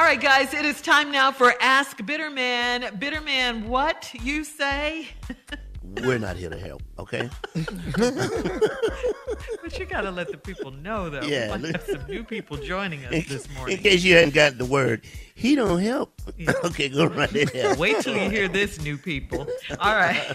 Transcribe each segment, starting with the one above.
All right, guys, it is time now for Ask Bitterman. Bitterman, what you say? We're not here to help, okay? but you got to let the people know, though. Yeah. We might have some new people joining us this morning. In case you hadn't gotten the word, he don't help. okay, go right ahead. Wait till you hear this, new people. All right.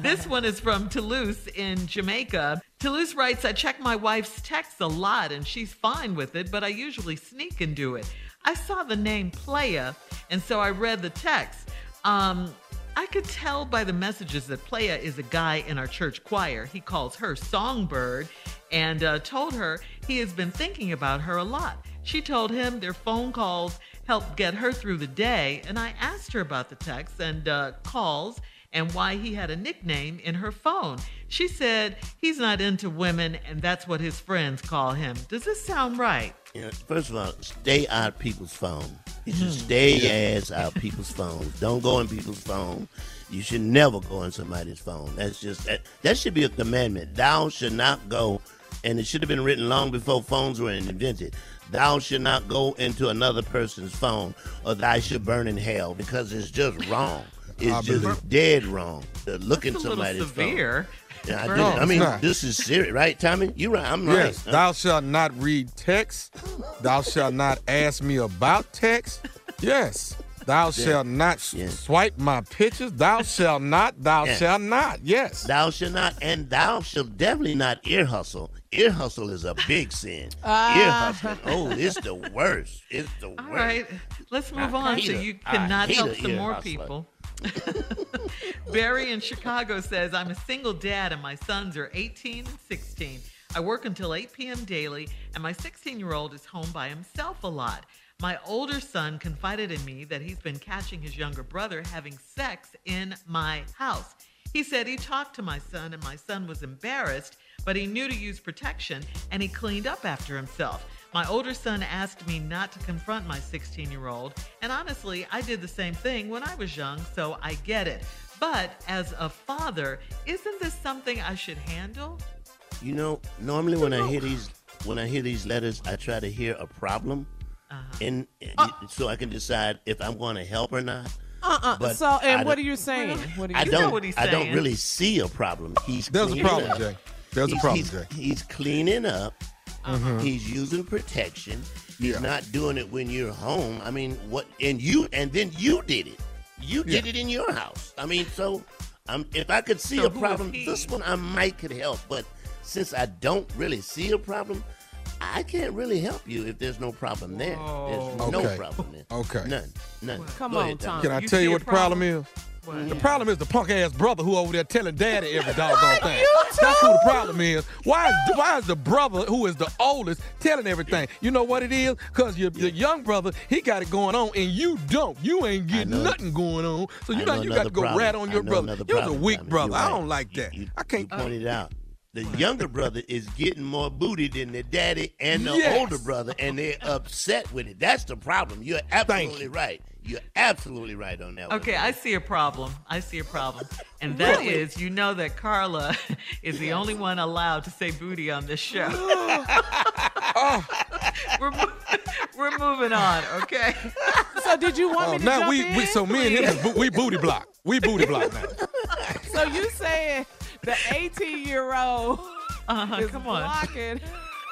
this one is from Toulouse in Jamaica. Toulouse writes, I check my wife's texts a lot and she's fine with it, but I usually sneak and do it. I saw the name Playa, and so I read the text. Um, I could tell by the messages that Playa is a guy in our church choir. He calls her Songbird and uh, told her he has been thinking about her a lot. She told him their phone calls helped get her through the day, and I asked her about the texts and uh, calls and why he had a nickname in her phone. She said he's not into women, and that's what his friends call him. Does this sound right? Yeah, first of all, stay out of people's phone. You should stay your ass out of people's phones. Don't go in people's phone. You should never go in somebody's phone. That's just that. That should be a commandment. Thou should not go, and it should have been written long before phones were invented. Thou should not go into another person's phone, or thou should burn in hell because it's just wrong. It's just dead wrong. To look in That's little somebody's phone. Yeah, I, No. I mean, not. this is serious, right, Tommy? You right? I'm Yes, right. thou shalt not read text. Thou shalt not ask me about text. Yes. Thou shalt not Yeah. swipe my pictures. Thou shalt not. Thou Yeah. shalt not. Yes. Thou shalt not, and thou shalt definitely not ear hustle. Ear hustle is a big sin. Ah. ear hustling, oh, it's the worst. It's the worst. All right, let's move on so you cannot help a some more hustler. people. Barry in Chicago says, I'm a single dad and my sons are 18 and 16. I work until 8 p.m. daily, and my 16 year old is home by himself a lot. My older son confided in me that he's been catching his younger brother having sex in my house. He said he talked to my son, and my son was embarrassed, but he knew to use protection and he cleaned up after himself. My older son asked me not to confront my 16 year old, and honestly, I did the same thing when I was young, so I get it. But as a father, isn't this something I should handle? You know, normally when I hear these when I hear these letters, I try to hear a problem, Uh-huh. and Uh. so I can decide if I'm going to help or not. Uh-uh. But so, and I what are you saying? What are you I don't. what he's I don't really see a problem. He's There's a problem, up. Jay. There's a problem, he's, Jay. He's cleaning up. Uh-huh. He's using protection. He's Yeah. not doing it when you're home. I mean, what? And you, and then you did it. You did Yeah. it in your house. I mean, so um, if I could see So a problem, this one I might could help. But since I don't really see a problem, I can't really help you if there's no problem there. There's no problem there. Okay. None. None. Come Go on, ahead, Tom. Can I You tell you a what the problem problem? is? What? The problem is the punk ass brother who over there telling daddy every doggone thing. That's who the problem is. Why is why is the brother who is the oldest telling everything? You know what it is? Cause your, your young brother he got it going on and you don't. You ain't getting nothing going on. So you know know you got to go problem. rat on your brother. You're a weak brother. You're I don't like that. You, I can't. You pointed uh, out the younger brother is getting more booty than the daddy and the Yes. older brother, and they're upset with it. That's the problem. You're absolutely right. You're absolutely right on that. one. Okay, I see a problem. I see a problem. And that is, Really? you know that Carla is the only one allowed to say booty on this show. oh. we're, we're moving on, okay? So did you want Oh, me to now jump we, in? we so me and him we booty block. We booty block now. So you saying the 18 year old Uh-huh, is come on. blocking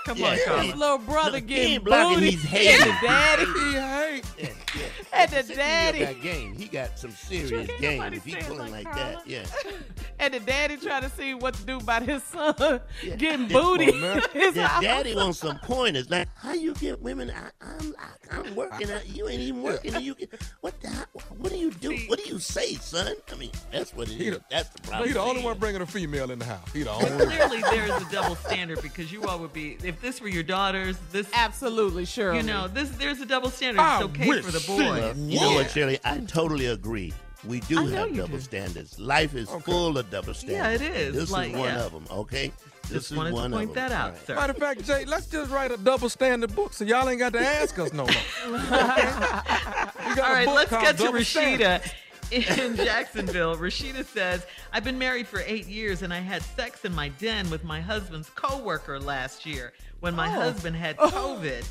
Come Yeah, on, his little brother No, getting ain't blocking, booty he's hating. and the daddy He hate. Yeah, yeah. and the daddy got game. He got some serious game nobody if he pulling like like that. Yeah. and the daddy trying to see what to do about his son Yeah. getting Yeah, booty. come on, man. in his The daddy wants some pointers. Like, how you get women? I, I'm, I, I'm working. out. You ain't even working. You get what? The, what do you do? What do you say, son? I mean, that's what it He is. the- That's the problem. He the only one bringing a female in the house. He the only. Clearly, there is a double standard because you all would be, if this were your daughters, this, Absolutely, sure. you know, this there's a double standard. I It's okay wish for the she boys. was- You know what, Shirley? I totally agree. We do have double do. standards. Life is full of double standards. Yeah, it is. This Like, is one yeah. of them. Okay. This Just wanted to point that out, All right. sir. Matter of fact, Jay, let's just write a double standard book so y'all ain't got to ask us no more. We got a book let's called get to Double Standard. Rashida in Jacksonville. Rashida says, I've been married for eight years and I had sex in my den with my husband's coworker last year when my oh. husband had oh. COVID.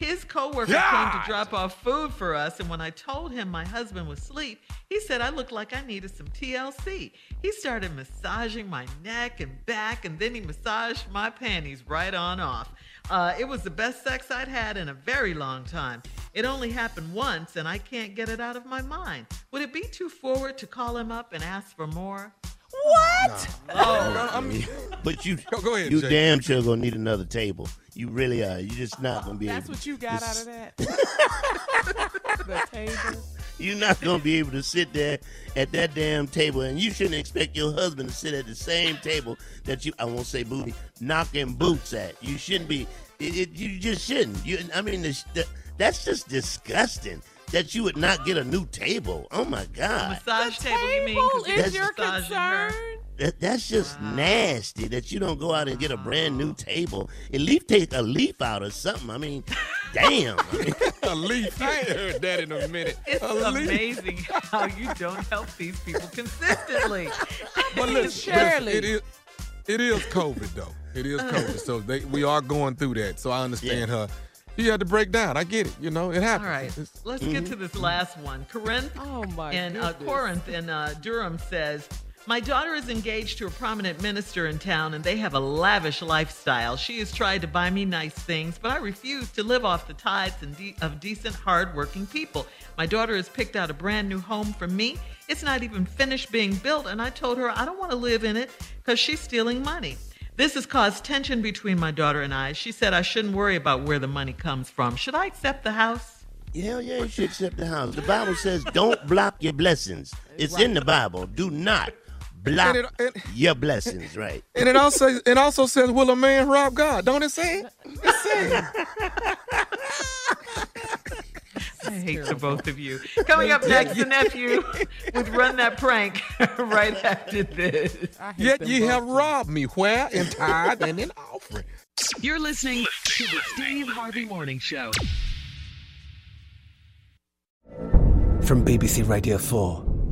His coworker came to drop off food for us, and when I told him my husband was asleep, he said I looked like I needed some TLC. He started massaging my neck and back, and then he massaged my panties right on off. Uh, it was the best sex I'd had in a very long time. It only happened once, and I can't get it out of my mind. Would it be too forward to call him up and ask for more? What? Oh, I'm, But you, Go- go ahead, you Jay. damn sure gonna need another table. You really are. You're just not gonna be That's able. what to- you got this- out of that? the table. You're not gonna be able to sit there at that damn table, and you shouldn't expect your husband to sit at the same table that you—I won't say booty, knocking boots at. You shouldn't be. It, it, you just shouldn't. You, I mean, the, the, that's just disgusting. That you would not get a new table. Oh my God, Massage table, you mean? 'cause Table he was is your concern? her? Concern? that, that's just nasty. That you don't go out and get a brand new table. At least take a leaf out or something. I mean, damn. I mean, a leaf. I ain't heard that in a minute. It's a leaf. amazing how you don't help these people consistently. But listen, listen, Shirley. it is it is COVID though. It is COVID, so they, we are going through that. So I understand her. She had to break down. I get it. You know, it happens. right, It's- let's get to this last one. Corinth Oh my in uh. Corinth in uh, Durham says, "My daughter is engaged to a prominent minister in town, and they have a lavish lifestyle. She has tried to buy me nice things, but I refuse to live off the tithes de- of decent, hard-working people. My daughter has picked out a brand new home for me. It's not even finished being built, and I told her I don't want to live in it because she's stealing money." This has caused tension between my daughter and I. She said I shouldn't worry about where the money comes from. Should I accept the house? Hell yeah, you should accept the house. The Bible says, "Don't block your blessings." It's in the Bible. Do not block And it- and- your blessings. Right? And it also it also says, "Will a man rob God?" Don't it say it? It says. I hate the both of you. Coming up next, the nephew with Run That Prank right after this. Yet them ye have too. robbed me. Where in tithe and in offering. You're listening to the Steve Harvey Morning Show. From BBC Radio 4,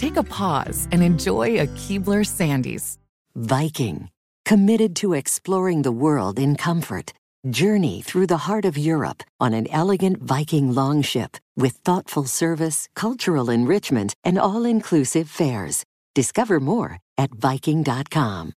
Take a pause and enjoy a Keebler Sandies. Viking, committed to exploring the world in comfort. Journey through the heart of Europe on an elegant Viking longship with thoughtful service, cultural enrichment, and all inclusive fares. Discover more at Viking.com.